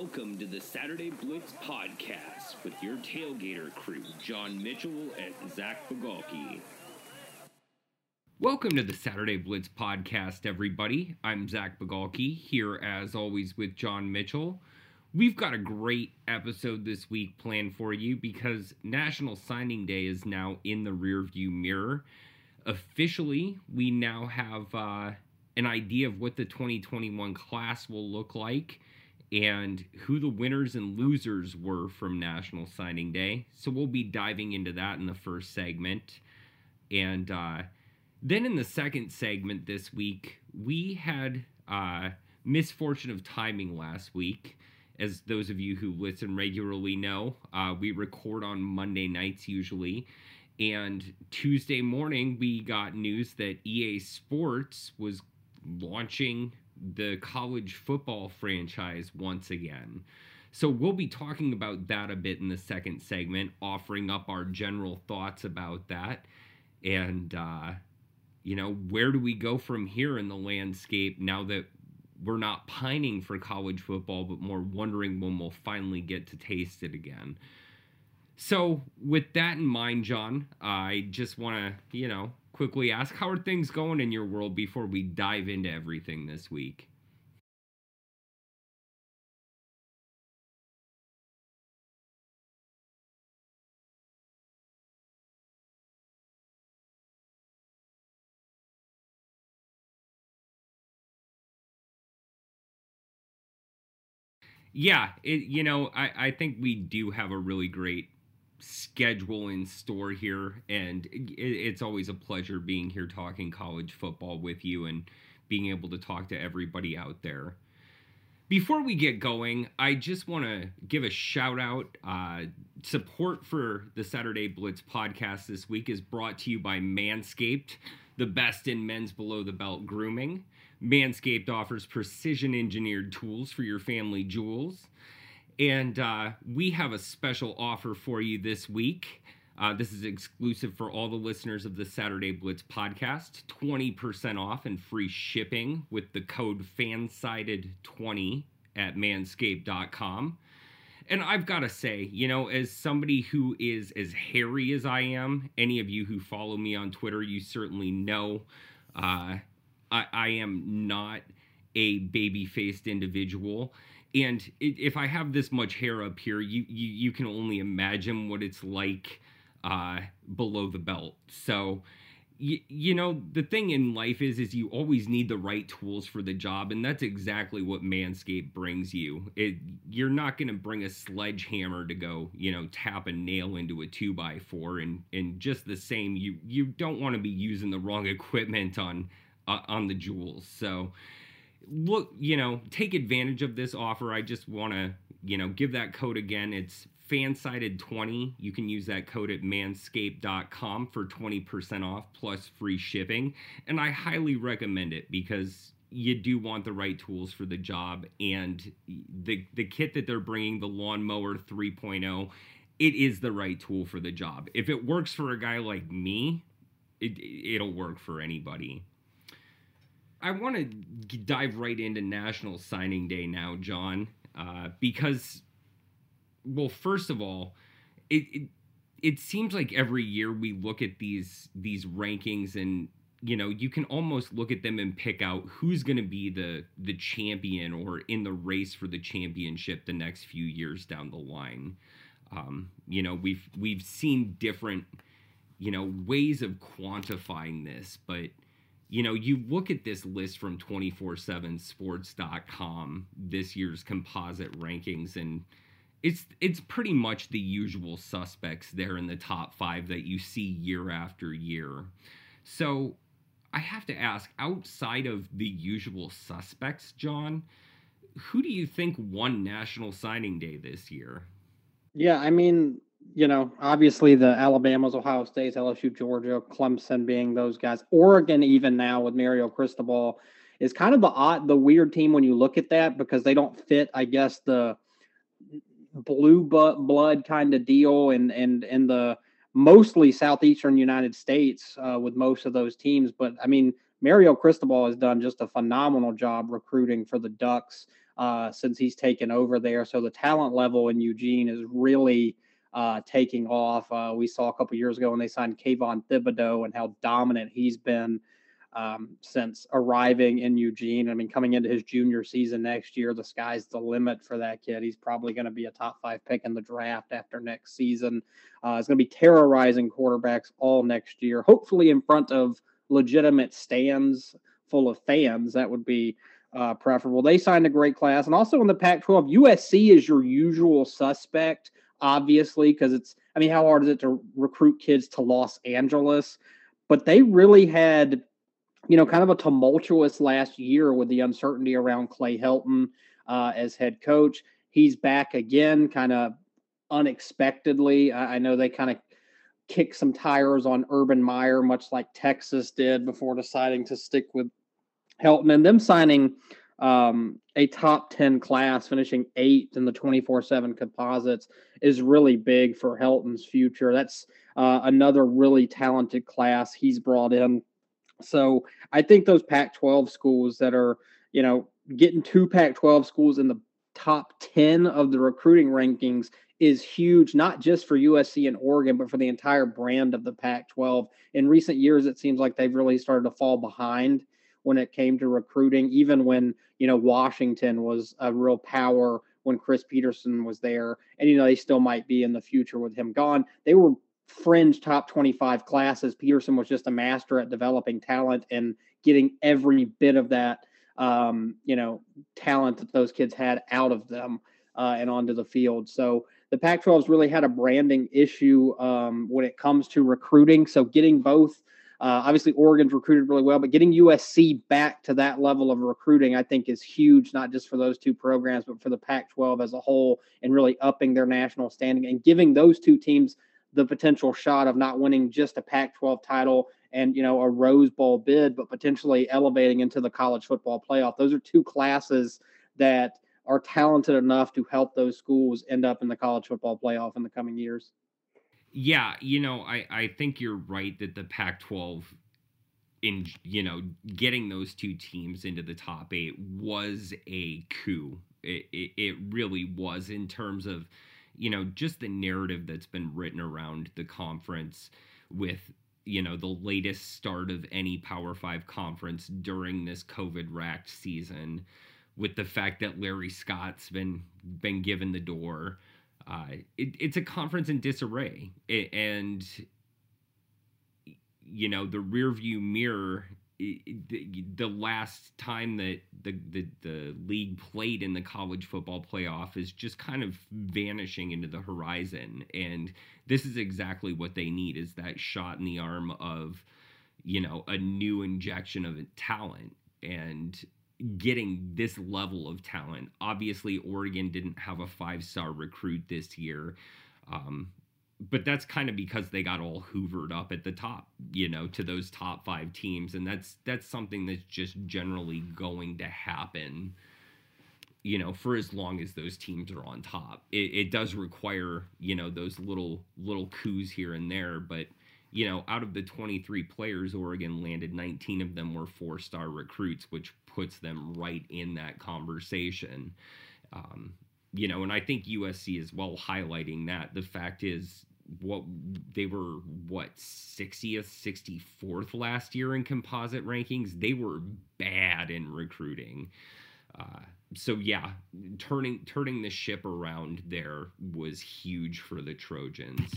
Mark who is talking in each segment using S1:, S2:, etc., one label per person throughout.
S1: Welcome to the Saturday Blitz podcast with your tailgater crew, John Mitchell and Zach Bigalke.
S2: Welcome to the Saturday Blitz podcast, everybody. I'm Zach Bigalke here as always with John Mitchell. We've got a great episode this week planned for you because National Signing Day is now in the rearview mirror. Officially, we now have uh, an idea of what the 2021 class will look like and who the winners and losers were from National Signing Day. So we'll be diving into that in the first segment. And uh, then in the second segment this week, we had uh, misfortune of timing last week. As those of you who listen regularly know, uh, we record on Monday nights usually. And Tuesday morning, we got news that EA Sports was launching the college football franchise once again. So we'll be talking about that a bit in the second segment, offering up our general thoughts about that. And, uh, you know, where do we go from here in the landscape now that we're not pining for college football, but more wondering when we'll finally get to taste it again? So, with that in mind, John, I just want to, you know, quickly ask how are things going in your world before we dive into everything this week? Yeah, it, you know, I, I think we do have a really great schedule in store here, and it, it's always a pleasure being here talking college football with you and being able to talk to everybody out there. Before we get going, I just want to give a shout out. Uh, support for the Saturday Blitz podcast this week is brought to you by Manscaped, the best in men's below the belt grooming. Manscaped offers precision engineered tools for your family jewels. And uh, we have a special offer for you this week. Uh, this is exclusive for all the listeners of the Saturday Blitz podcast 20% off and free shipping with the code FANSIDED20 at manscaped.com. And I've got to say, you know, as somebody who is as hairy as I am, any of you who follow me on Twitter, you certainly know uh, I, I am not a baby faced individual and if I have this much hair up here, you you, you can only imagine what it's like uh, below the belt. So, you, you know, the thing in life is is you always need the right tools for the job, and that's exactly what Manscaped brings you. It you're not going to bring a sledgehammer to go, you know, tap a nail into a two by four, and and just the same, you you don't want to be using the wrong equipment on uh, on the jewels. So look, you know, take advantage of this offer. I just want to, you know, give that code again. It's fansided20. You can use that code at manscaped.com for 20% off plus free shipping. And I highly recommend it because you do want the right tools for the job and the the kit that they're bringing the lawnmower 3.0 it is the right tool for the job if it works for a guy like me it, it'll work for anybody I want to dive right into National Signing Day now, John, uh, because, well, first of all, it, it it seems like every year we look at these these rankings and you know you can almost look at them and pick out who's going to be the the champion or in the race for the championship the next few years down the line. Um, you know we've we've seen different you know ways of quantifying this but you know, you look at this list from 247sports.com, this year's composite rankings, and it's it's pretty much the usual suspects there in the top five that you see year after year. So I have to ask, outside of the usual suspects, John, who do you think won National Signing Day this year?
S3: Yeah, I mean, you know, obviously the Alabamas, Ohio States, LSU, Georgia, Clemson being those guys. Oregon, even now with Mario Cristobal, is kind of the odd, the weird team when you look at that because they don't fit, I guess, the blue blood kind of deal and and and the mostly southeastern United States uh, with most of those teams. But I mean, Mario Cristobal has done just a phenomenal job recruiting for the Ducks. uh, since he's taken over there. So the talent level in Eugene is really uh, taking off. Uh, we saw a couple years ago when they signed Kayvon Thibodeaux and how dominant he's been um, since arriving in Eugene. I mean, coming into his junior season next year, the sky's the limit for that kid. He's probably going to be a top five pick in the draft after next season. Uh, it's going to be terrorizing quarterbacks all next year, hopefully in front of legitimate stands full of fans. That would be uh, preferable. They signed a great class. And also in the Pac 12, USC is your usual suspect, obviously, because it's, I mean, how hard is it to recruit kids to Los Angeles? But they really had you know, kind of a tumultuous last year with the uncertainty around Clay Helton uh, as head coach. He's back again, kind of unexpectedly. I, I know they kind of kicked some tires on Urban Meyer, much like Texas did before deciding to stick with Helton and them signing um, a top 10 class, finishing eighth in the 24 7 composites, is really big for Helton's future. That's uh, another really talented class he's brought in so I think those Pac 12 schools that are, you know, getting two Pac 12 schools in the top 10 of the recruiting rankings is huge, not just for USC and Oregon, but for the entire brand of the Pac 12. In recent years, it seems like they've really started to fall behind when it came to recruiting, even when, you know, Washington was a real power when Chris Petersen was there. And, you know, they still might be in the future with him gone. They were fringe top 25 classes. Petersen was just a master at developing talent and getting every bit of that, um, you know, talent that those kids had out of them uh, and onto the field. So the Pac 12 has really had a branding issue um, when it comes to recruiting. So getting both. Uh, obviously, Oregon's recruited really well, but getting USC back to that level of recruiting, I think, is huge, not just for those two programs, but for the Pac 12 as a whole, and really upping their national standing and giving those two teams the potential shot of not winning just a Pac-12 title and you know a Rose Bowl bid, but potentially elevating into the college football playoff. Those are two classes that are talented enough to help those schools end up in the college football playoff in the coming years.
S2: Yeah, you know, I I think you're right that the Pac-12 in you know getting those two teams into the top eight was a coup. It, it, it really was in terms of you know, just the narrative that's been written around the conference with, you know, the latest start of any Power Five conference during this COVID racked season, with the fact that Larry Scott's been been given the door. Uh, it, it's a conference in disarray, it, and you know the rearview mirror the last time that the, the the league played in the college football playoff is just kind of vanishing into the horizon. And this is exactly what they need is that shot in the arm of you know a new injection of talent. And getting this level of talent obviously Oregon didn't have a five star recruit this year um, but that's kind of because they got all hoovered up at the top, you know, to those top five teams, and that's that's something that's just generally going to happen, you know, for as long as those teams are on top. It, it does require, you know, those little little coups here and there, but you know, out of the 23 players Oregon landed, 19 of them were four star recruits, which puts them right in that conversation. Um, you know, and I think USC is well highlighting that. The fact is, what they were what 60th 64th last year in composite rankings they were bad in recruiting uh, so yeah turning turning the ship around there was huge for the trojans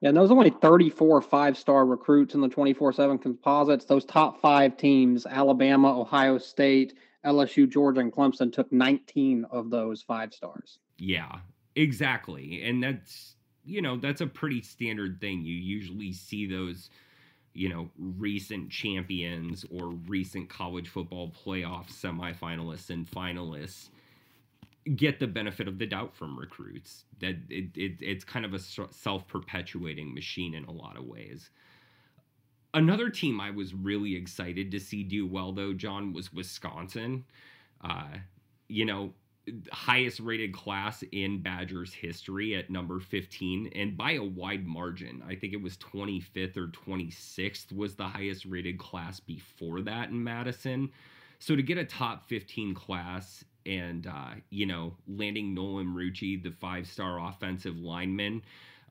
S3: yeah, and those only 34 five star recruits in the 24 7 composites. Those top five teams, Alabama, Ohio State, LSU, Georgia, and Clemson, took 19 of those five stars.
S2: Yeah, exactly. And that's you know, that's a pretty standard thing. You usually see those, you know, recent champions or recent college football playoff semifinalists and finalists get the benefit of the doubt from recruits. That it, it it's kind of a self-perpetuating machine in a lot of ways. Another team I was really excited to see do well though, John, was Wisconsin. Uh, you know, highest rated class in Badgers history at number 15 and by a wide margin. I think it was 25th or 26th was the highest rated class before that in Madison. So to get a top 15 class and uh, you know landing Nolan Marucci, the five-star offensive lineman,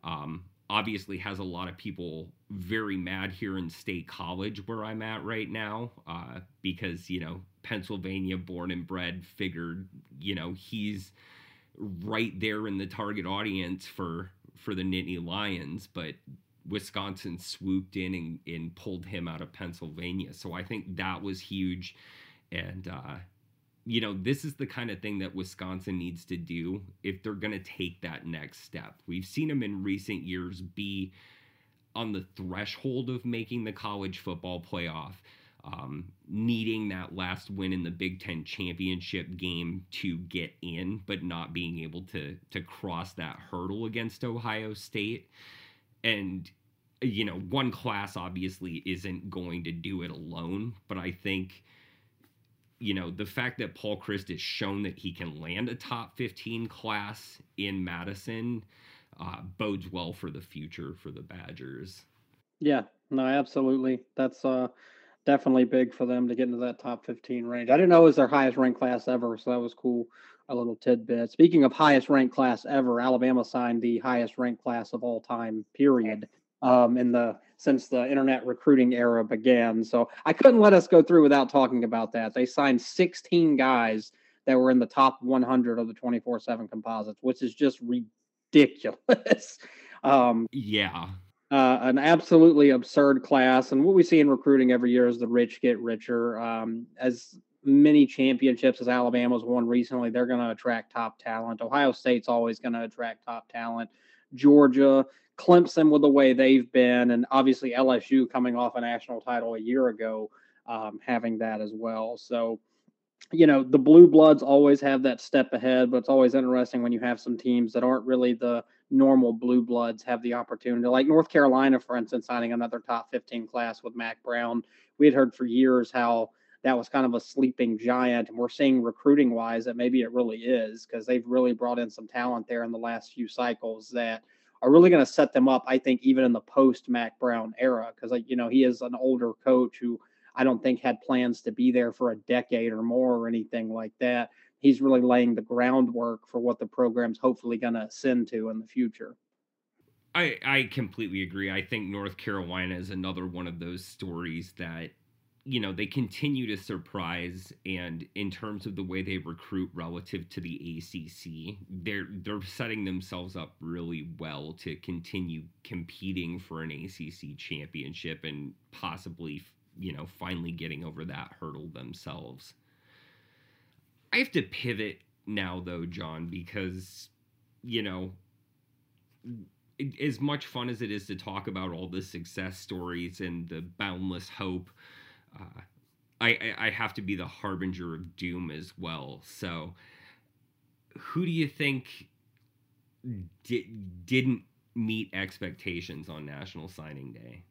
S2: um, obviously has a lot of people very mad here in State College where I'm at right now uh, because you know Pennsylvania born and bred figured you know he's right there in the target audience for for the Nittany Lions, but Wisconsin swooped in and, and pulled him out of Pennsylvania. So I think that was huge. And, uh, you know, this is the kind of thing that Wisconsin needs to do if they're going to take that next step. We've seen them in recent years be on the threshold of making the college football playoff, um, needing that last win in the Big Ten championship game to get in, but not being able to to cross that hurdle against Ohio State. And you know, one class obviously isn't going to do it alone, but I think you know, the fact that Paul Chryst has shown that he can land a top 15 class in Madison uh, bodes well for the future for the Badgers.
S3: Yeah, no, absolutely. That's uh, definitely big for them to get into that top 15 range. I didn't know it was their highest ranked class ever, so that was cool. A little tidbit. Speaking of highest ranked class ever, Alabama signed the highest ranked class of all time, period um, in the since the internet recruiting era began. So I couldn't let us go through without talking about that. They signed 16 guys that were in the top 100 of the 24/7 composites, which is just ridiculous. um,
S2: yeah.
S3: Uh, an absolutely absurd class, and what we see in recruiting every year is the rich get richer. Um, as many championships as Alabama's won recently, they're going to attract top talent. Ohio State's always going to attract top talent. Georgia, Clemson with the way they've been, and obviously LSU coming off a national title a year ago, um, having that as well. So, you know, the blue bloods always have that step ahead, but it's always interesting when you have some teams that aren't really the normal blue bloods have the opportunity. Like North Carolina, for instance, signing another top 15 class with Mack Brown. We had heard for years how that was kind of a sleeping giant. And we're seeing recruiting wise that maybe it really is because they've really brought in some talent there in the last few cycles that – are really going to set them up, I think, even in the post Mack Brown era, because like you know he is an older coach who I don't think had plans to be there for a decade or more or anything like that. He's really laying the groundwork for what the program's hopefully going to ascend to in the future.
S2: I I completely agree. I think North Carolina is another one of those stories that you know they continue to surprise and in terms of the way they recruit relative to the ACC they're they're setting themselves up really well to continue competing for an ACC championship and possibly you know finally getting over that hurdle themselves. I have to pivot now though John because you know as much fun as it is to talk about all the success stories and the boundless hope uh, I, I have to be the harbinger of doom as well. So, who do you think di- didn't meet expectations on National Signing Day?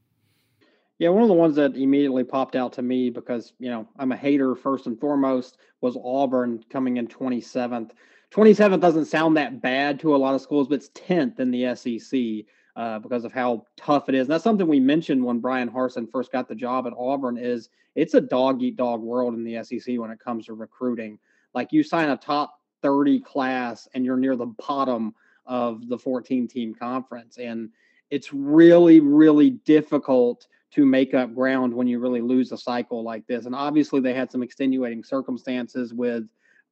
S3: Yeah, one of the ones that immediately popped out to me because, you know, I'm a hater first and foremost was Auburn coming in 27th. 27th doesn't sound that bad to a lot of schools, but it's 10th in the SEC uh, because of how tough it is. And that's something we mentioned when Bryan Harsin first got the job at Auburn. Is it's a dog eat dog world in the SEC when it comes to recruiting. Like you sign a top 30 class and you're near the bottom of the 14 team conference, and it's really really difficult to make up ground when you really lose a cycle like this. And obviously, they had some extenuating circumstances with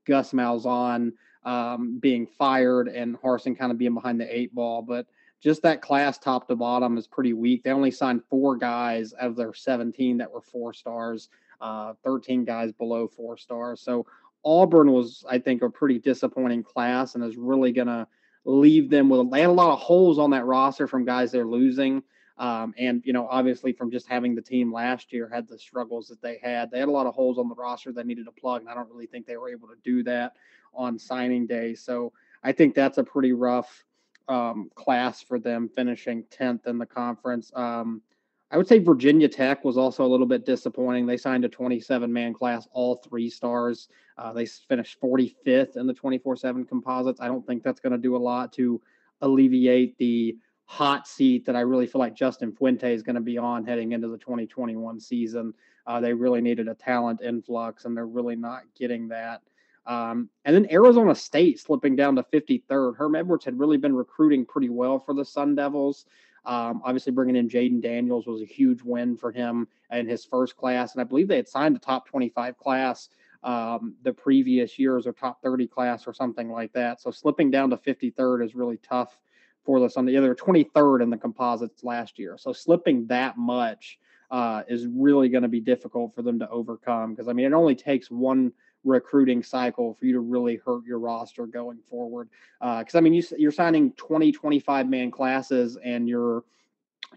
S3: Gus Malzahn um, being fired and Harson kind of being behind the eight ball, but just that class top to bottom is pretty weak. They only signed four guys out of their 17 that were four stars, uh, 13 guys below four stars. So Auburn was, I think, a pretty disappointing class and is really going to leave them with, they had a lot of holes on that roster from guys they're losing. Um, and, you know, obviously from just having the team last year had the struggles that they had. They had a lot of holes on the roster they needed to plug. And I don't really think they were able to do that on signing day. So I think that's a pretty rough um, class for them, finishing 10th in the conference. Um, I would say Virginia Tech was also a little bit disappointing. They signed a 27 man class, all three stars. Uh, they finished 45th in the 24 7 composites. I don't think that's going to do a lot to alleviate the hot seat that I really feel like Justin Fuente is going to be on heading into the 2021 season. Uh, they really needed a talent influx, and they're really not getting that. Um, and then Arizona State slipping down to 53rd. Herm Edwards had really been recruiting pretty well for the Sun Devils. Um, obviously, bringing in Jayden Daniels was a huge win for him in his first class. And I believe they had signed a top 25 class um, the previous years or top 30 class or something like that. So slipping down to 53rd is really tough for the Sun. They were 23rd in the composites last year. So slipping that much uh, is really going to be difficult for them to overcome because, I mean, it only takes one recruiting cycle for you to really hurt your roster going forward. Because, uh, I mean, you, you're signing 20, 25 man classes and your,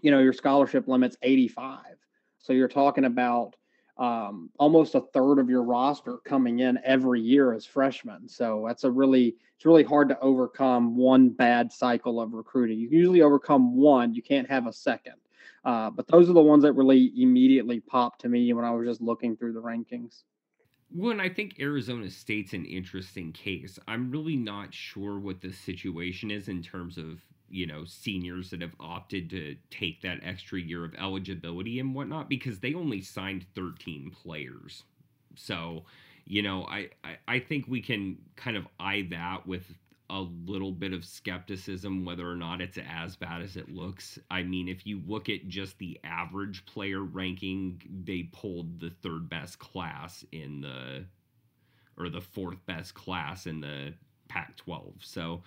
S3: you know, your scholarship limit's 85. So you're talking about um, almost a third of your roster coming in every year as freshmen. So that's a really it's really hard to overcome one bad cycle of recruiting. You usually overcome one, you can't have a second. Uh, but those are the ones that really immediately popped to me when I was just looking through the rankings.
S2: Well, and I think Arizona State's an interesting case. I'm really not sure what the situation is in terms of you know seniors that have opted to take that extra year of eligibility and whatnot because they only signed 13 players so you know I, I i think we can kind of eye that with a little bit of skepticism whether or not it's as bad as it looks i mean if you look at just the average player ranking they pulled the third best class in the or the fourth best class in the pac 12 so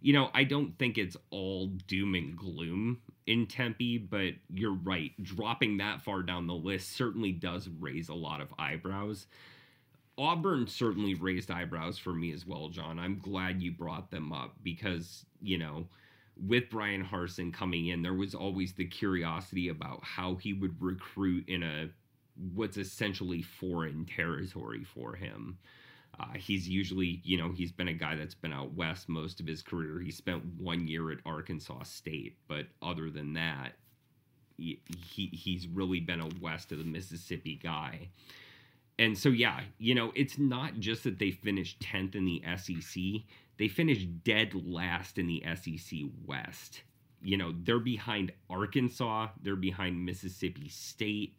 S2: you know, I don't think it's all doom and gloom in Tempe, but you're right. Dropping that far down the list certainly does raise a lot of eyebrows. Auburn certainly raised eyebrows for me as well, John. I'm glad you brought them up because, you know, with Bryan Harsin coming in, there was always the curiosity about how he would recruit in a what's essentially foreign territory for him. Uh, he's usually, you know, he's been a guy that's been out west most of his career. He spent one year at Arkansas State, but other than that, he, he he's really been a west of the Mississippi guy. And so, yeah, you know, it's not just that they finished 10th in the SEC, they finished dead last in the SEC West. You know, they're behind Arkansas, they're behind Mississippi State,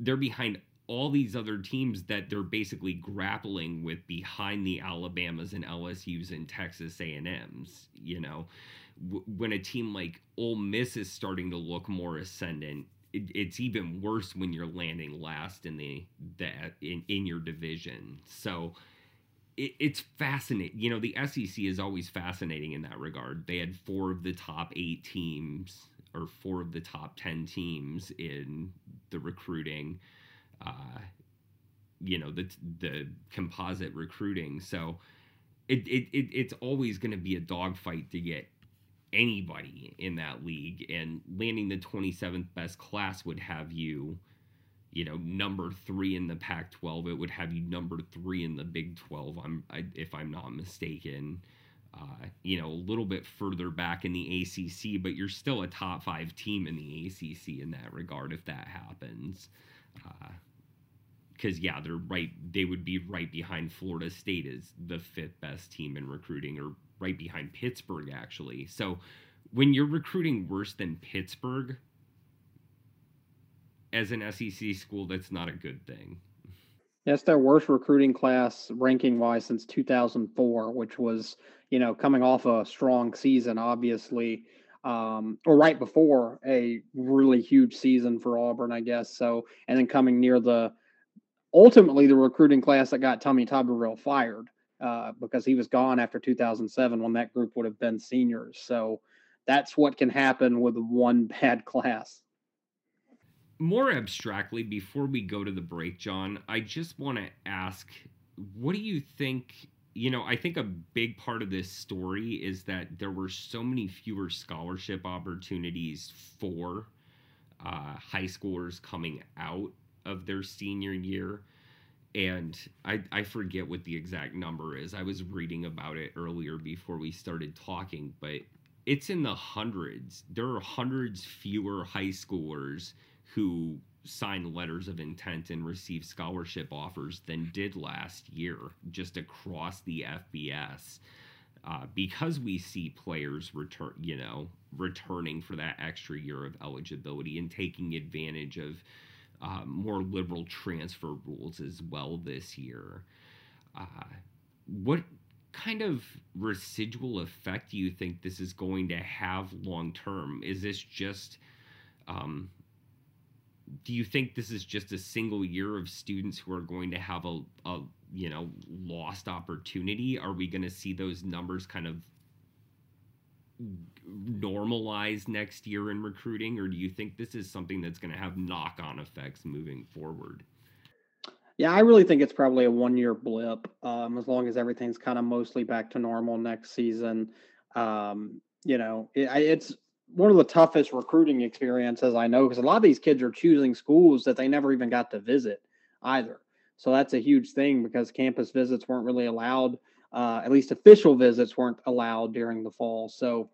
S2: they're behind all these other teams that they're basically grappling with behind the Alabamas and LSU's and Texas A&M's, you know, w- when a team like Ole Miss is starting to look more ascendant, it, it's even worse when you're landing last in the, the in, in your division. So it, it's fascinating. You know, the SEC is always fascinating in that regard. They had four of the top eight teams or four of the top 10 teams in the recruiting uh, you know the the composite recruiting. So it, it, it it's always going to be a dogfight to get anybody in that league, and landing the 27th best class would have you. You know, number three in the Pac-12. It would have you number three in the Big 12. I'm, I, if I'm not mistaken. Uh, you know, a little bit further back in the ACC, but you're still a top five team in the ACC in that regard if that happens. Uh, because yeah, they're right. They would be right behind Florida State as the fifth best team in recruiting, or right behind Pittsburgh actually. So when you're recruiting worse than Pittsburgh as an SEC school, that's not a good thing.
S3: That's their worst recruiting class ranking wise since 2004, which was, you know, coming off a strong season, obviously, um, or right before a really huge season for Auburn, I guess. So, and then coming near the ultimately the recruiting class that got Tommy Tuberville fired uh, because he was gone after 2007 when that group would have been seniors. So that's what can happen with one bad class.
S2: More abstractly, before we go to the break, John, I just want to ask what do you think? You know, I think a big part of this story is that there were so many fewer scholarship opportunities for uh, high schoolers coming out of their senior year and I, I forget what the exact number is. I was reading about it earlier before we started talking, but it's in the hundreds. There are hundreds fewer high schoolers who sign letters of intent and receive scholarship offers than did last year, just across the FBS. Uh, because we see players return, you know, returning for that extra year of eligibility and taking advantage of uh, more liberal transfer rules as well this year. Uh, what kind of residual effect do you think this is going to have long term? Is this just um, do you think this is just a single year of students who are going to have a, a you know lost opportunity? Are we going to see those numbers kind of normalize next year in recruiting, or do you think this is something that's going to have knock on effects moving forward?
S3: Yeah, I really think it's probably a one year blip. Um, as long as everything's kind of mostly back to normal next season. Um, you know, it, it's one of the toughest recruiting experiences I know because a lot of these kids are choosing schools that they never even got to visit either. So that's a huge thing because campus visits weren't really allowed. Uh, at least official visits weren't allowed during the fall. So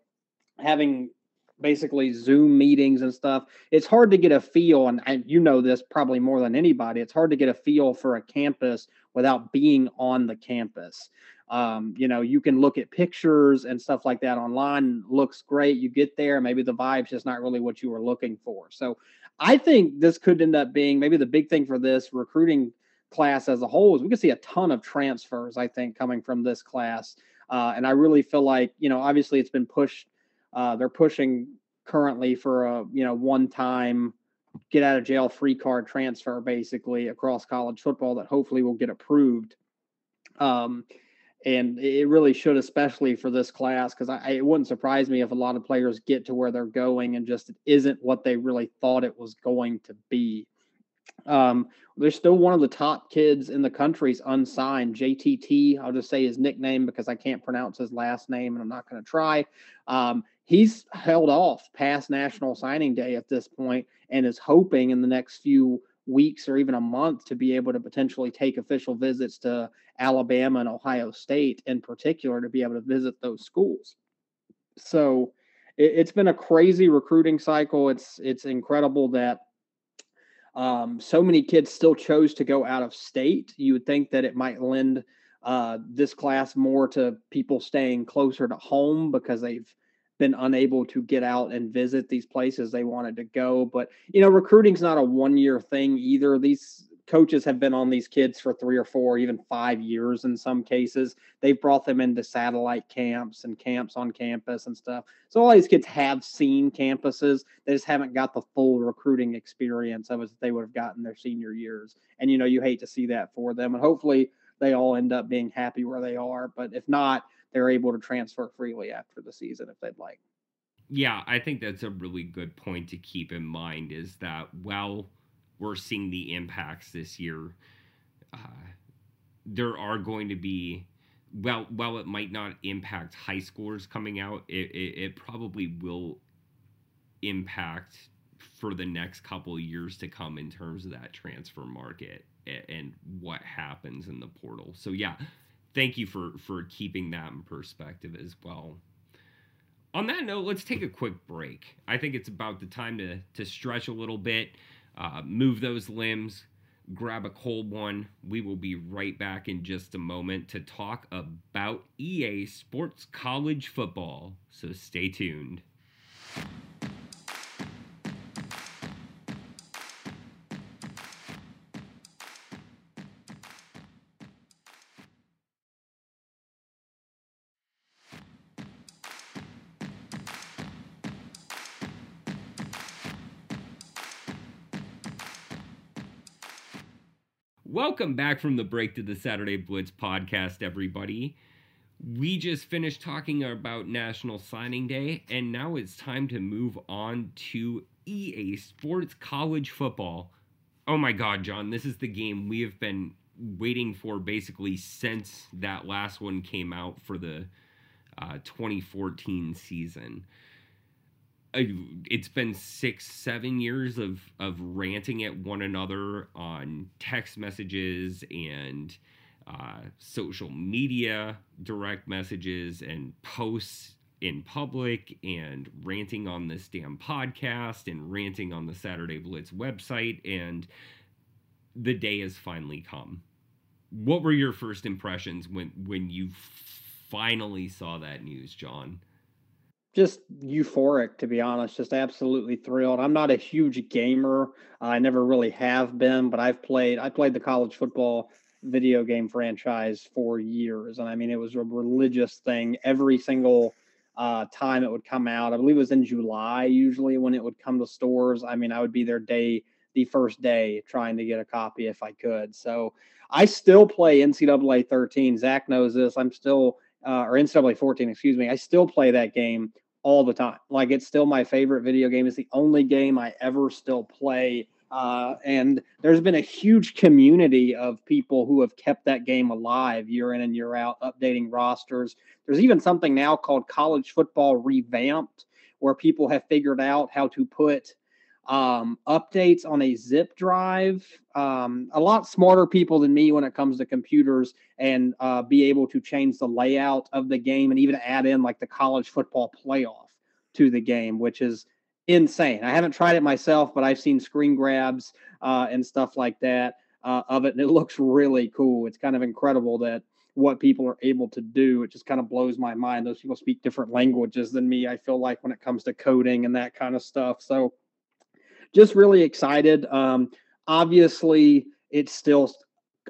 S3: having basically Zoom meetings and stuff, it's hard to get a feel. And, and you know this probably more than anybody. It's hard to get a feel for a campus without being on the campus. Um, you know, you can look at pictures and stuff like that online. Looks great. You get there, maybe the vibe's just not really what you were looking for. So I think this could end up being maybe the big thing for this recruiting class as a whole is we can see a ton of transfers, I think, coming from this class. Uh, and I really feel like, you know, obviously it's been pushed. Uh, they're pushing currently for a, you know, one time get out of jail free card transfer basically across college football that hopefully will get approved. Um, and it really should, especially for this class, because I, it wouldn't surprise me if a lot of players get to where they're going and just isn't what they really thought it was going to be. Um, there's still one of the top kids in the country's unsigned. JTT, I'll just say his nickname because I can't pronounce his last name and I'm not going to try. Um, he's held off past National Signing Day at this point and is hoping in the next few weeks or even a month to be able to potentially take official visits to Alabama and Ohio State in particular to be able to visit those schools. So it, has been a crazy recruiting cycle. It's it's incredible that um, so many kids still chose to go out of state. You would think that it might lend uh, this class more to people staying closer to home because they've been unable to get out and visit these places they wanted to go. But you know, recruiting's not a one year thing either. These coaches have been on these kids for three or four, even five years in some cases. They've brought them into satellite camps and camps on campus and stuff. So all these kids have seen campuses. They just haven't got the full recruiting experience of that they would have gotten their senior years. And you know, you hate to see that for them. And hopefully they all end up being happy where they are. But if not, they're able to transfer freely after the season if they'd like.
S2: Yeah, I think that's a really good point to keep in mind is that while we're seeing the impacts this year, uh, there are going to be well while it might not impact high schoolers coming out, it, it, it probably will impact for the next couple years to come in terms of that transfer market and what happens in the portal. So yeah, thank you for for keeping that in perspective as well. On that note, let's take a quick break. I think it's about the time to to stretch a little bit, uh, move those limbs, grab a cold one. We will be right back in just a moment to talk about EA Sports College Football. So stay tuned. Welcome back from the break to the Saturday Blitz podcast, everybody. We just finished talking about National Signing Day, and now it's time to move on to EA Sports College Football. Oh my God, John, this is the game we have been waiting for basically since that last one came out for the uh, 2014 season it's been six, seven years of of ranting at one another on text messages and uh, social media direct messages and posts in public and ranting on this damn podcast and ranting on the Saturday Blitz website and the day has finally come. What were your first impressions when when you finally saw that news, John?
S3: Just euphoric to be honest just absolutely thrilled i'm not a huge gamer i never really have been but i've played i played the college football video game franchise for years. And I mean, it was a religious thing every single uh, time it would come out. I believe it was in July, usually when it would come to stores. I mean, I would be there day the first day trying to get a copy if I could. So I still play NCAA 13. Zach knows this. I'm still, uh, or NCAA 14, excuse me. I still play that game all the time. Like it's still my favorite video game. It's the only game I ever still play. Uh, and there's been a huge community of people who have kept that game alive year in and year out, updating rosters. There's even something now called College Football Revamped, where people have figured out how to put um, updates on a zip drive. Um, a lot smarter people than me when it comes to computers and uh, be able to change the layout of the game and even add in like the college football playoff to the game, which is insane. I haven't tried it myself, but I've seen screen grabs uh, and stuff like that uh, of it, and it looks really cool. It's kind of incredible that what people are able to do. It just kind of blows my mind. Those people speak different languages than me. I feel like when it comes to coding and that kind of stuff. So just really excited. Um, obviously, it's still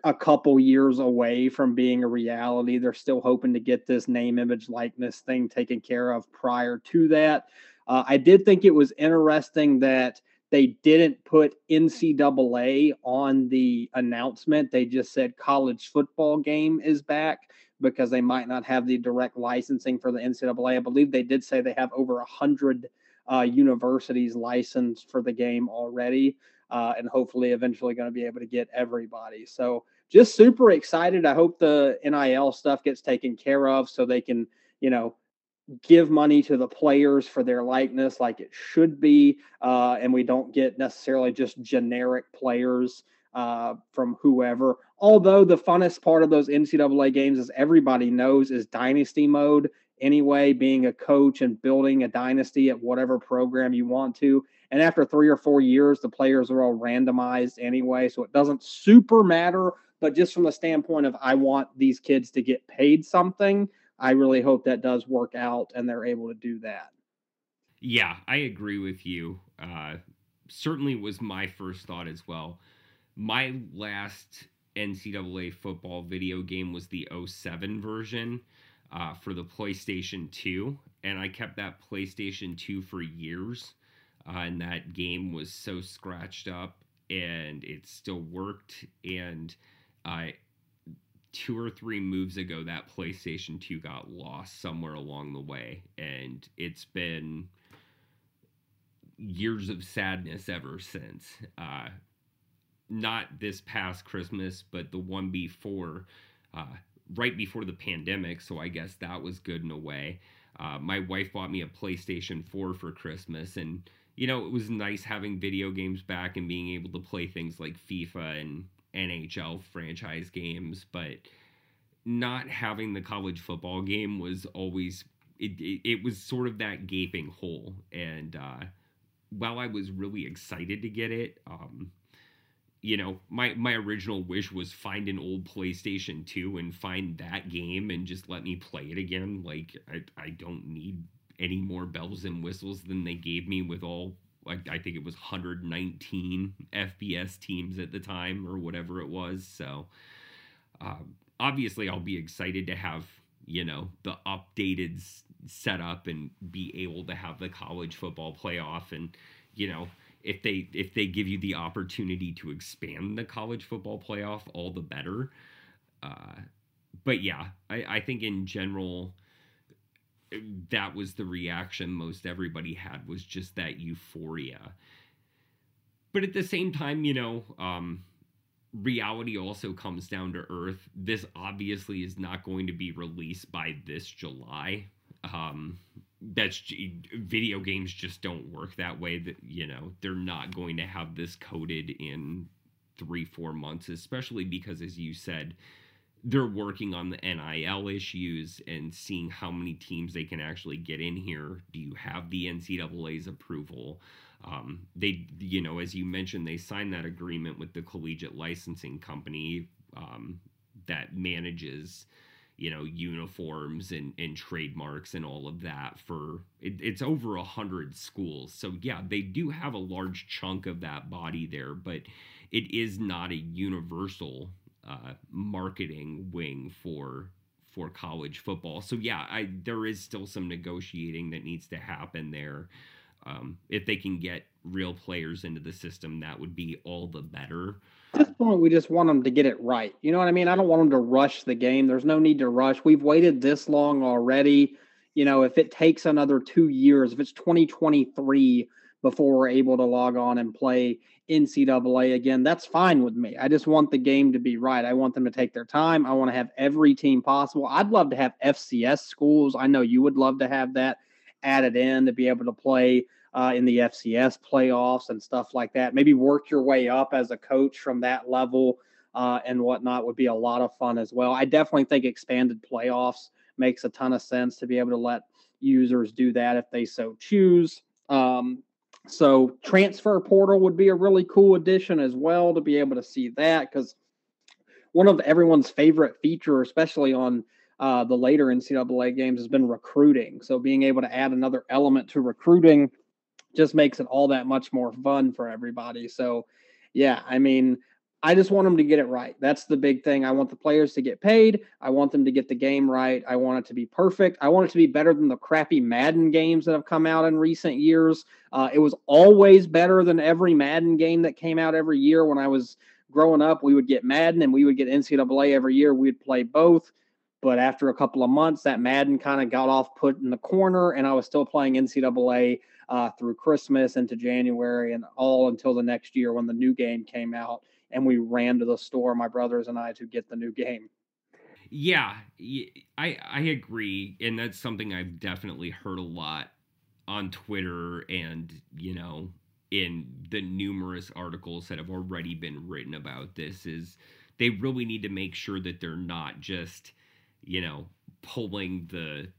S3: a couple years away from being a reality. They're still hoping to get this name, image, likeness thing taken care of prior to that. Uh, I did think it was interesting that they didn't put NCAA on the announcement. They just said college football game is back because they might not have the direct licensing for the NCAA. I believe they did say they have over a hundred uh, universities licensed for the game already, uh, and hopefully eventually going to be able to get everybody. So just super excited. I hope the NIL stuff gets taken care of so they can, you know, give money to the players for their likeness like it should be, uh, and we don't get necessarily just generic players uh, from whoever. Although the funnest part of those NCAA games, as everybody knows, is dynasty mode anyway, being a coach and building a dynasty at whatever program you want to. And after three or four years, the players are all randomized anyway. So it doesn't super matter. But just from the standpoint of I want these kids to get paid something, I really hope that does work out and they're able to do that.
S2: Yeah, I agree with you. Uh, certainly was my first thought as well. My last NCAA football video game was the 07 version uh, for the PlayStation 2, and I kept that PlayStation 2 for years. Uh, and that game was so scratched up, and it still worked. And I, two or three moves ago, that PlayStation 2 got lost somewhere along the way, and it's been years of sadness ever since. Uh, not this past Christmas, but the one before. Uh, right before the pandemic, so I guess that was good in a way. Uh, my wife bought me a PlayStation 4 for Christmas, and you know, it was nice having video games back and being able to play things like FIFA and NHL franchise games, but not having the college football game was always it, it, it was sort of that gaping hole and uh, while i was really excited to get it um, you know, my my original wish was find an old PlayStation 2 and find that game and just let me play it again. Like I I don't need any more bells and whistles than they gave me with all like I think it was 119 FBS teams at the time or whatever it was. So um, obviously I'll be excited to have you know the updated setup and be able to have the college football playoff and you know if they if they give you the opportunity to expand the college football playoff, all the better. Uh, but yeah, I, I think in general, that was the reaction most everybody had was just that euphoria. But at the same time, you know, um, reality also comes down to earth. This obviously is not going to be released by this July. Um, that's video games just don't work that way that you know they're not going to have this coded in three four months especially because as you said they're working on the nil issues and seeing how many teams they can actually get in here. Do you have the ncaa's approval? Um, they you know as you mentioned they signed that agreement with the collegiate licensing company um, that manages you know uniforms and and trademarks and all of that for it, it's over a hundred schools so yeah they do have a large chunk of that body there but it is not a universal uh, marketing wing for for college football. So yeah, I there is still some negotiating that needs to happen there. Um, if they can get real players into the system, that would be all the better.
S3: At this point, we just want them to get it right. You know what I mean? I don't want them to rush the game. There's no need to rush. We've waited this long already. You know, if it takes another two years, if it's 2023 before we're able to log on and play NCAA again, that's fine with me. I just want the game to be right. I want them to take their time. I want to have every team possible. I'd love to have FCS schools. I know you would love to have that added in to be able to play uh, in the FCS playoffs and stuff like that. Maybe work your way up as a coach from that level uh, and whatnot would be a lot of fun as well. I definitely think expanded playoffs makes a ton of sense to be able to let users do that if they so choose. Um, so transfer portal would be a really cool addition as well to be able to see that because one of everyone's favorite feature, especially on uh, the later NCAA games, has been recruiting. So being able to add another element to recruiting just makes it all that much more fun for everybody. So yeah, I mean, I just want them to get it right. That's the big thing. I want the players to get paid. I want them to get the game right. I want it to be perfect. I want it to be better than the crappy Madden games that have come out in recent years. Uh, it was always better than every Madden game that came out every year. When I was growing up, we would get Madden and we would get NCAA every year. We'd play both. But after a couple of months, that Madden kind of got off put in the corner, and I was still playing NCAA uh, through Christmas into January and all until the next year when the new game came out and we ran to the store, my brothers and I, to get the new game.
S2: Yeah, I I agree, and that's something I've definitely heard a lot on Twitter and you know in the numerous articles that have already been written about this is they really need to make sure that they're not just you know pulling the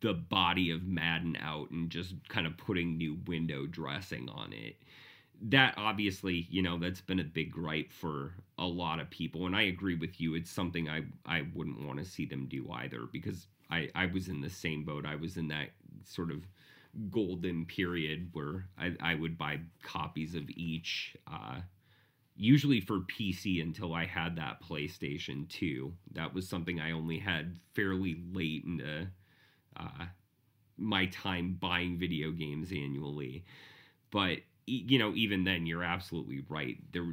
S2: the body of Madden out and just kind of putting new window dressing on it that obviously, you know, that's been a big gripe for a lot of people. And I agree with you. It's something I, I wouldn't want to see them do either because I, I was in the same boat. I was in that sort of golden period where I, I would buy copies of each, uh, usually for PC until I had that PlayStation 2. That was something I only had fairly late into uh, my time buying video games annually. But you know, even then, you're absolutely right. There,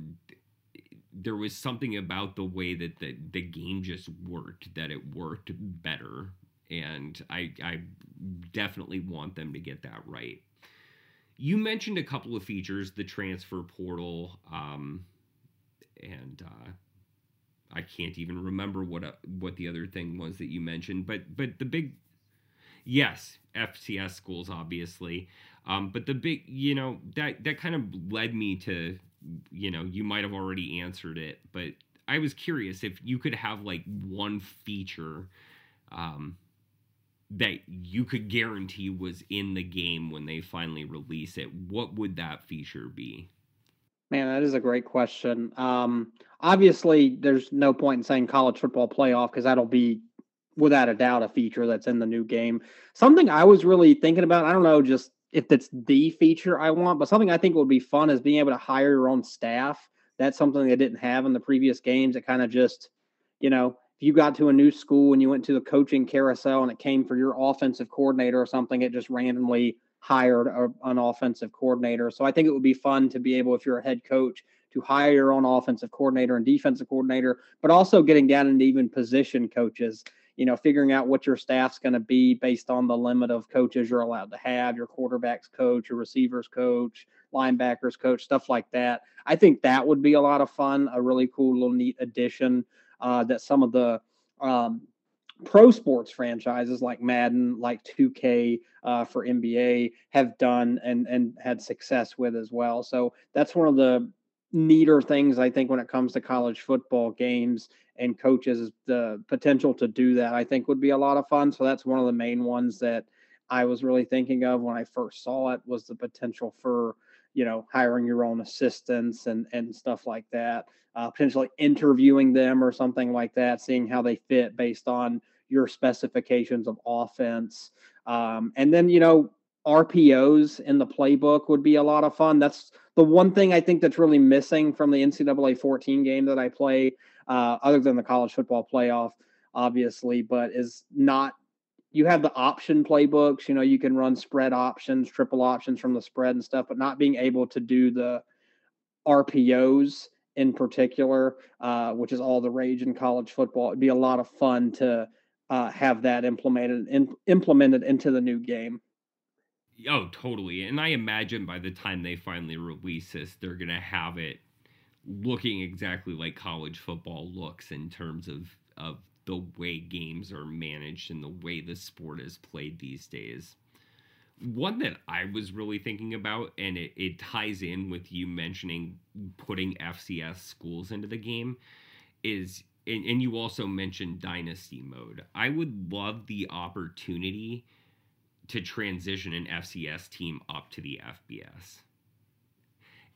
S2: there was something about the way that the the game just worked that it worked better, and I I definitely want them to get that right. You mentioned a couple of features, the transfer portal, um, and uh, I can't even remember what uh, what the other thing was that you mentioned, but but the big yes, FCS schools obviously. Um, but the big, you know, that that kind of led me to, you know, you might have already answered it, but I was curious if you could have like one feature um, that you could guarantee was in the game when they finally release it. What would that feature be?
S3: Man, that is a great question. Um, obviously, there's no point in saying college football playoff because that'll be without a doubt a feature that's in the new game. Something I was really thinking about, I don't know, just if it's the feature I want, but something I think would be fun is being able to hire your own staff. That's something they didn't have in the previous games. It kind of just, you know, if you got to a new school and you went to the coaching carousel and it came for your offensive coordinator or something, it just randomly hired a, an offensive coordinator. So I think it would be fun to be able, if you're a head coach, to hire your own offensive coordinator and defensive coordinator, but also getting down into even position coaches you know, figuring out what your staff's going to be based on the limit of coaches you're allowed to have, your quarterbacks coach, your receivers coach, linebackers coach, stuff like that. I think that would be a lot of fun, a really cool little neat addition uh, that some of the um, pro sports franchises like Madden, like 2K uh, for NBA have done and and had success with as well. So that's one of the neater things I think when it comes to college football games and coaches the potential to do that I think would be a lot of fun. So that's one of the main ones that I was really thinking of when I first saw it was the potential for you know hiring your own assistants and and stuff like that, uh, potentially interviewing them or something like that, seeing how they fit based on your specifications of offense, um, and then you know RPOs in the playbook would be a lot of fun. That's the one thing I think that's really missing from the NCAA 14 game that I play, uh, other than the college football playoff, obviously, but is not. You have the option playbooks. You know, you can run spread options, triple options from the spread and stuff, but not being able to do the RPOs in particular, uh, which is all the rage in college football. It'd be a lot of fun to uh, have that implemented in, implemented into the new game.
S2: Oh, totally. And I imagine by the time they finally release this, they're to have it looking exactly like college football looks in terms of of the way games are managed and the way the sport is played these days. One that I was really thinking about, and it, it ties in with you mentioning putting FCS schools into the game, is and, and you also mentioned dynasty mode. I would love the opportunity to transition an FCS team up to the FBS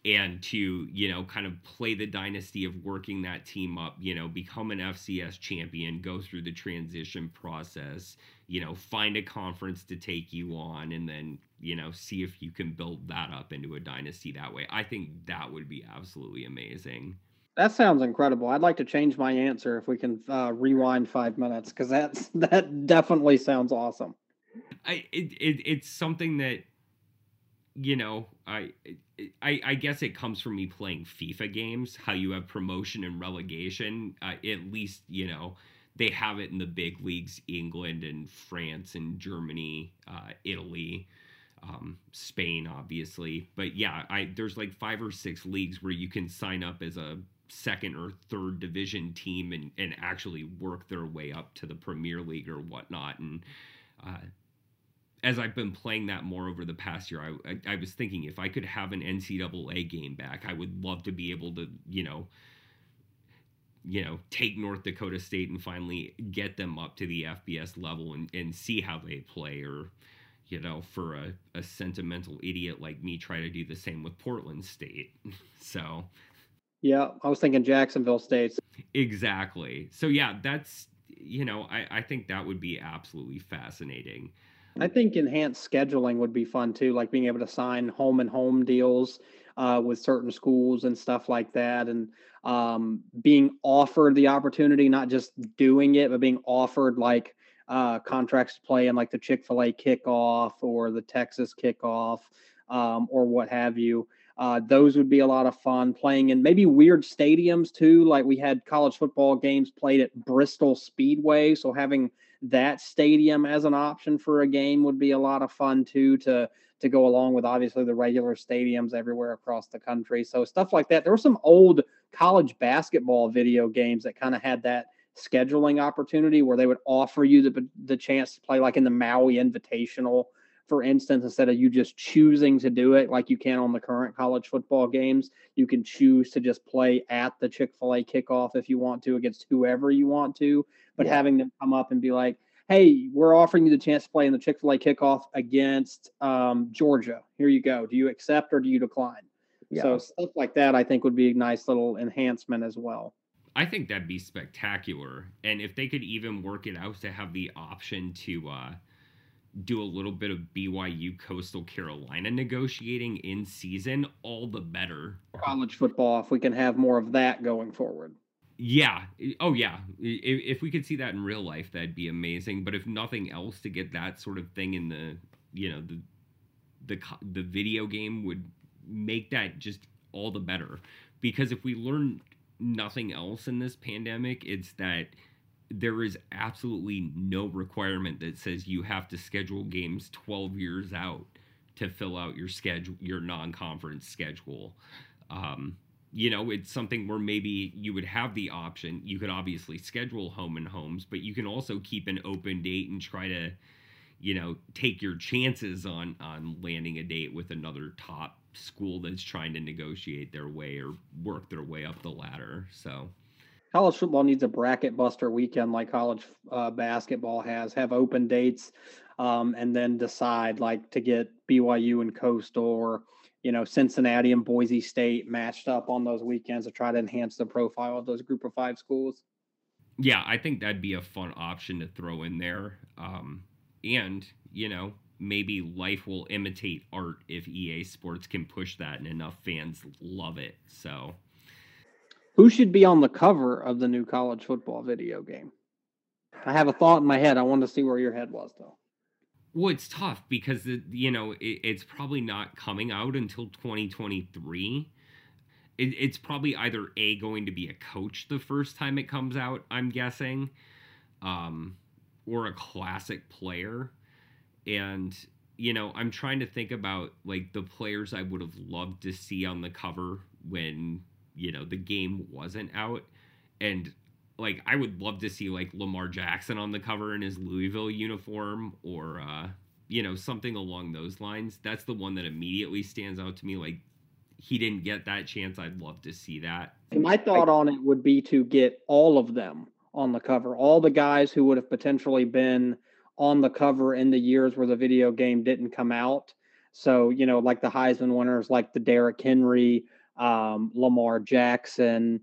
S2: and to you know kind of play the dynasty of working that team up you know become an fcs champion go through the transition process you know find a conference to take you on and then you know see if you can build that up into a dynasty that way. I think that would be absolutely amazing.
S3: That sounds incredible. I'd like to change my answer if we can uh, rewind five minutes because that's that definitely sounds awesome.
S2: I it, it it's something that you know I, I I guess it comes from me playing FIFA games. How you have promotion and relegation. Uh, at least you know they have it in the big leagues, England and France and Germany, uh, Italy. Um, Spain, obviously, but yeah, I there's like five or six leagues where you can sign up as a second or third division team and and actually work their way up to the Premier League or whatnot. And uh, as I've been playing that more over the past year, I, I, I was thinking if I could have an NCAA game back, I would love to be able to, you know, you know, take North Dakota State and finally get them up to the FBS level and, and see how they play, or, you know, for a, a sentimental idiot like me, try to do the same with Portland State. so,
S3: yeah, I was thinking Jacksonville State.
S2: Exactly. So, yeah, that's, you know, I, I think that would be absolutely fascinating.
S3: I think enhanced scheduling would be fun too, like being able to sign home and home deals uh, with certain schools and stuff like that, and um, being offered the opportunity, not just doing it, but being offered like uh, contracts to play in like the Chick Fil A kickoff or the Texas kickoff um, or what have you. Uh, those would be a lot of fun playing in maybe weird stadiums too. Like we had college football games played at Bristol Speedway, so having that stadium as an option for a game would be a lot of fun too to to go along with obviously the regular stadiums everywhere across the country. So stuff like that. There were some old college basketball video games that kind of had that scheduling opportunity where they would offer you the the chance to play like in the Maui Invitational for instance, instead of you just choosing to do it like you can on the current college football games, you can choose to just play at the Chick fil A kickoff if you want to against whoever you want to. But yeah. having them come up and be like, hey, we're offering you the chance to play in the Chick fil A kickoff against um, Georgia. Here you go. Do you accept or do you decline? Yeah. So stuff like that, I think, would be a nice little enhancement as well.
S2: I think that'd be spectacular. And if they could even work it out to have the option to, uh, do a little bit of BYU Coastal Carolina negotiating in season, all the better.
S3: College football, if we can have more of that going forward.
S2: Yeah. Oh, yeah. If, if we could see that in real life, that'd be amazing. But if nothing else, to get that sort of thing in the, you know, the, the, the video game would make that just all the better. Because if we learn nothing else in this pandemic, it's that there is absolutely no requirement that says you have to schedule games 12 years out to fill out your schedule your non-conference schedule. Um, you know it's something where maybe you would have the option. You could obviously schedule home and homes but you can also keep an open date and try to you know take your chances on on landing a date with another top school that's trying to negotiate their way or work their way up the ladder. So
S3: college football needs a bracket buster weekend like college uh, basketball has. Have open dates, um, and then decide like to get BYU and Coastal or you know Cincinnati and Boise State matched up on those weekends to try to enhance the profile of those Group of Five schools.
S2: Yeah, I think that'd be a fun option to throw in there. Um, and you know, maybe life will imitate art if EA Sports can push that and enough fans love it. So,
S3: who should be on the cover of the new college football video game? I have a thought in my head. I wanted to see where your head was, though.
S2: Well, it's tough because it, you know it, it's probably not coming out until 2023. It, it's probably either a going to be a coach the first time it comes out. I'm guessing, um, or a classic player. And you know, I'm trying to think about like the players I would have loved to see on the cover when you know the game wasn't out, and like I would love to see like Lamar Jackson on the cover in his Louisville uniform or uh you know something along those lines. That's the one that immediately stands out to me like he didn't get that chance. I'd love to see that.
S3: My thought on it would be to get all of them on the cover. All the guys who would have potentially been on the cover in the years where the video game didn't come out. So, you know, like the Heisman winners like the Derrick Henry, um, Lamar Jackson,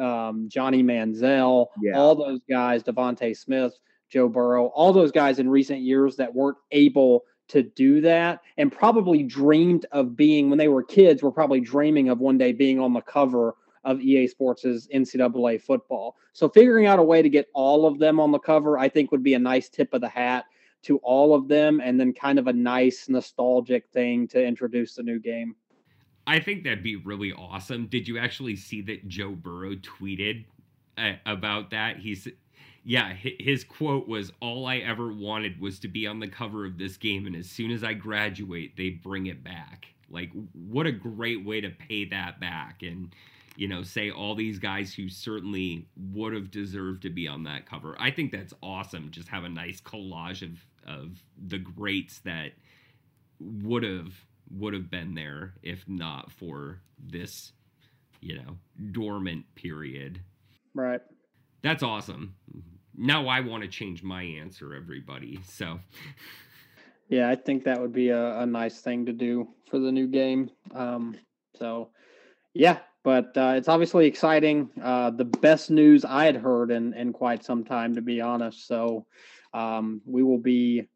S3: um, Johnny Manziel, yeah. all those guys, DeVonta Smith, Joe Burrow, all those guys in recent years that weren't able to do that and probably dreamed of being when they were kids were probably dreaming of one day being on the cover of EA Sports' NCAA football. So figuring out a way to get all of them on the cover, I think would be a nice tip of the hat to all of them and then kind of a nice nostalgic thing to introduce the new game.
S2: I think that'd be really awesome. Did you actually see that Joe Burrow tweeted uh, about that? He's yeah, his quote was all I ever wanted was to be on the cover of this game and as soon as I graduate, they bring it back. Like what a great way to pay that back and you know, say all these guys who certainly would have deserved to be on that cover. I think that's awesome. Just have a nice collage of of the greats that would have would have been there if not for this, you know, dormant period.
S3: Right.
S2: That's awesome. Now I want to change my answer, everybody. So.
S3: Yeah, I think that would be a, a nice thing to do for the new game. Um, so, yeah, but uh, it's obviously exciting. Uh, the best news I had heard in, in quite some time, to be honest. So, um, we will be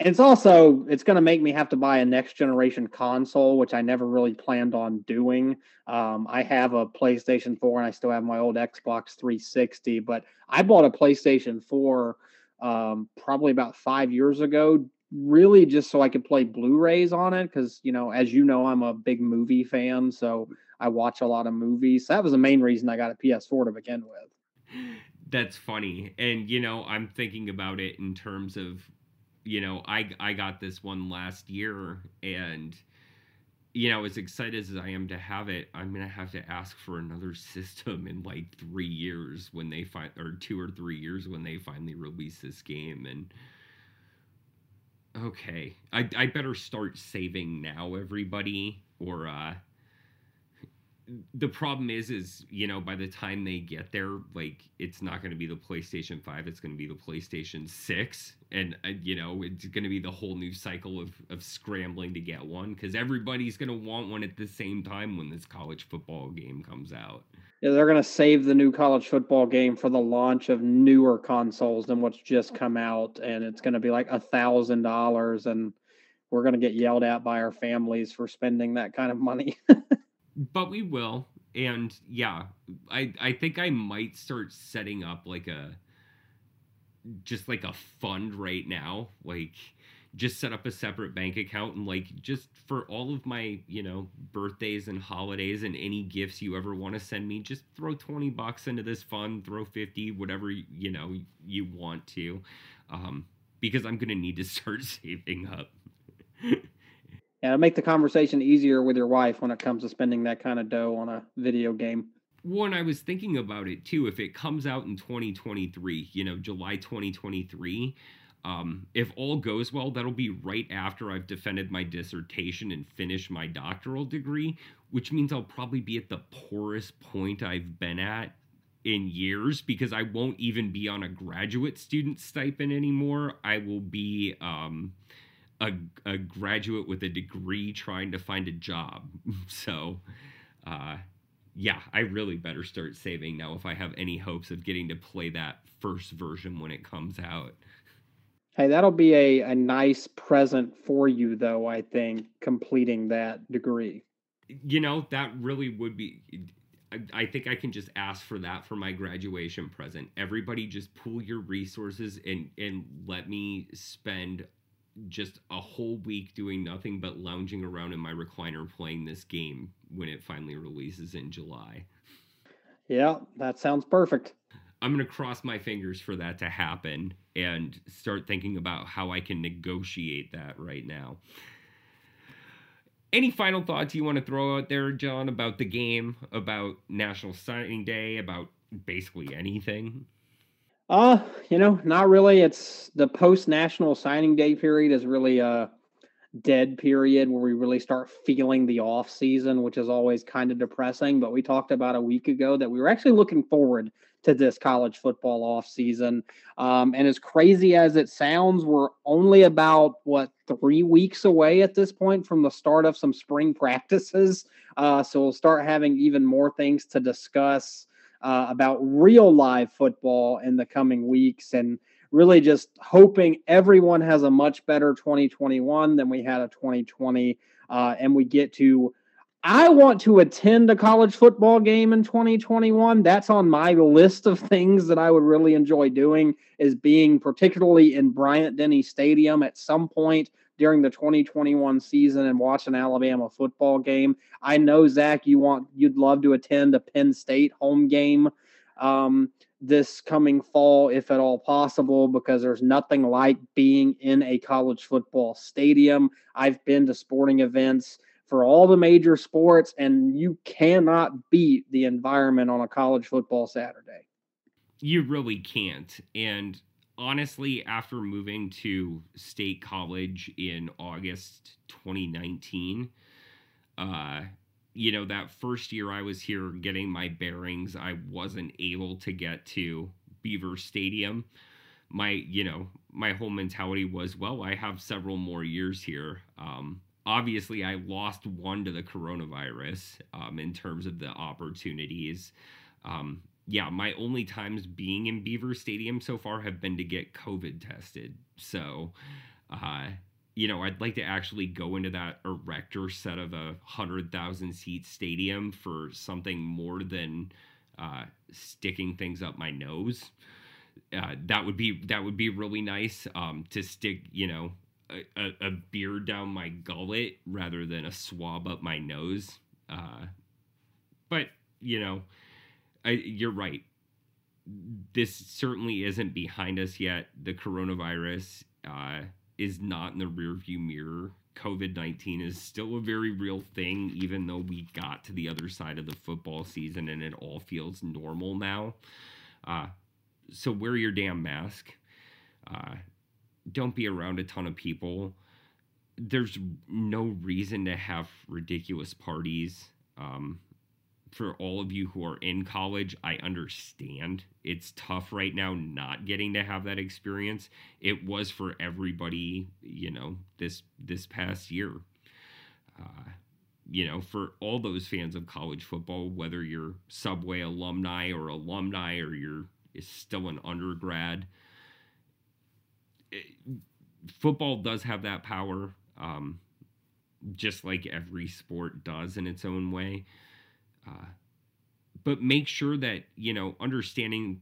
S3: it's also it's going to make me have to buy a next generation console which i never really planned on doing. Um, i have a playstation 4 and i still have my old xbox 360 but i bought a playstation 4 um, probably about five years ago really just so i could play blu-rays on it because you know as you know i'm a big movie fan so i watch a lot of movies. So that was the main reason i got a ps4 to begin with.
S2: That's funny. And you know i'm thinking about it in terms of you know, I I got this one last year and you know, as excited as I am to have it, I'm gonna have to ask for another system in like three years when they find or two or three years when they finally release this game. And okay, I I better start saving now, everybody, or uh, the problem is is you know by the time they get there like it's not going to be the playstation 5 it's going to be the playstation 6 and uh, you know it's going to be the whole new cycle of of scrambling to get one because everybody's going to want one at the same time when this college football game comes out.
S3: Yeah they're going to save the new college football game for the launch of newer consoles than what's just come out and it's going to be like a thousand dollars and we're going to get yelled at by our families for spending that kind of money
S2: but we will. And yeah i i think i might start setting up like a just like a fund right now. Like just set up a separate bank account and like just for all of my you know birthdays and holidays and any gifts you ever want to send me just throw 20 bucks into this fund throw 50 whatever you know you want to. Um because i'm gonna need to start saving up
S3: Yeah, make the conversation easier with your wife when it comes to spending that kind of dough on a video game.
S2: One, I was thinking about it too. If it comes out in 2023, you know, July 2023, um, if all goes well, that'll be right after I've defended my dissertation and finished my doctoral degree, which means I'll probably be at the poorest point I've been at in years because I won't even be on a graduate student stipend anymore. I will be um, a, a graduate with a degree trying to find a job. So, uh, yeah, I really better start saving now if I have any hopes of getting to play that first version when it comes out.
S3: Hey, that'll be a, a nice present for you, though, I think, completing that degree.
S2: You know, that really would be. I, I think I can just ask for that for my graduation present. Everybody just pool your resources and, and let me spend just a whole week doing nothing but lounging around in my recliner playing this game when it finally releases in July.
S3: Yeah, that sounds perfect.
S2: I'm going to cross my fingers for that to happen and start thinking about how I can negotiate that right now. Any final thoughts you want to throw out there, John, about the game, about National Signing Day, about basically anything?
S3: Uh, you know, not really. It's the post National Signing Day period is really a dead period where we really start feeling the off season, which is always kind of depressing. But we talked about a week ago that we were actually looking forward to this college football off season. Um, and as crazy as it sounds, we're only about what three weeks away at this point from the start of some spring practices. Uh, so we'll start having even more things to discuss uh, about real live football in the coming weeks and really just hoping everyone has a much better 2021 than we had a 2020 uh, and we get to I want to attend a college football game in 2021. That's on my list of things that I would really enjoy doing is being particularly in Bryant Denny Stadium at some point during the 2021 season and watch an Alabama football game. I know Zach, you want you'd love to attend a Penn State home game um, this coming fall, if at all possible, because there's nothing like being in a college football stadium. I've been to sporting events for all the major sports, and you cannot beat the environment on a college football Saturday.
S2: You really can't. And honestly, after moving to state college in August 2019, uh, you know, that first year I was here getting my bearings, I wasn't able to get to Beaver Stadium. My, you know, my whole mentality was, well, I have several more years here. Um, obviously I lost one to the coronavirus um, in terms of the opportunities. Um, yeah, my only times being in Beaver Stadium so far have been to get COVID tested. So, uh, you know, I'd like to actually go into that erector set of a hundred thousand seat stadium for something more than uh, sticking things up my nose. Uh, that would be that would be really nice um, to stick, you know, a, a, beer down my gullet rather than a swab up my nose. Uh, but you know, I, you're right. This certainly isn't behind us yet. The coronavirus uh, is not in the rearview mirror. COVID 19 is still a very real thing, even though we got to the other side of the football season and it all feels normal now. Uh, so wear your damn mask. Uh, don't be around a ton of people. There's no reason to have ridiculous parties. Um, for all of you who are in college, I understand it's tough right now not getting to have that experience. It was for everybody, you know, this this past year. Uh, you know, for all those fans of college football, whether you're Subway alumni or alumni or you're still an undergrad, football does have that power, um, just like every sport does in its own way. Uh, but make sure that you know understanding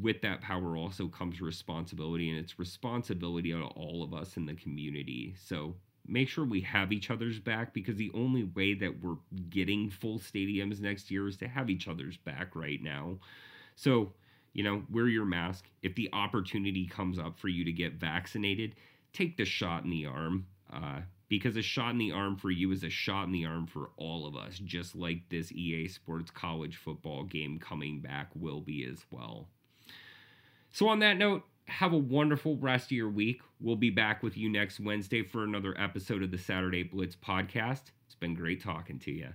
S2: with that power also comes responsibility, and it's responsibility on all of us in the community. So make sure we have each other's back because the only way that we're getting full stadiums next year is to have each other's back right now. So you know, wear your mask. If the opportunity comes up for you to get vaccinated, take the shot in the arm. Uh, because a shot in the arm for you is a shot in the arm for all of us, just like this EA Sports college football game coming back will be as well. So, on that note, have a wonderful rest of your week. We'll be back with you next Wednesday for another episode of the Saturday Blitz podcast. It's been great talking to you.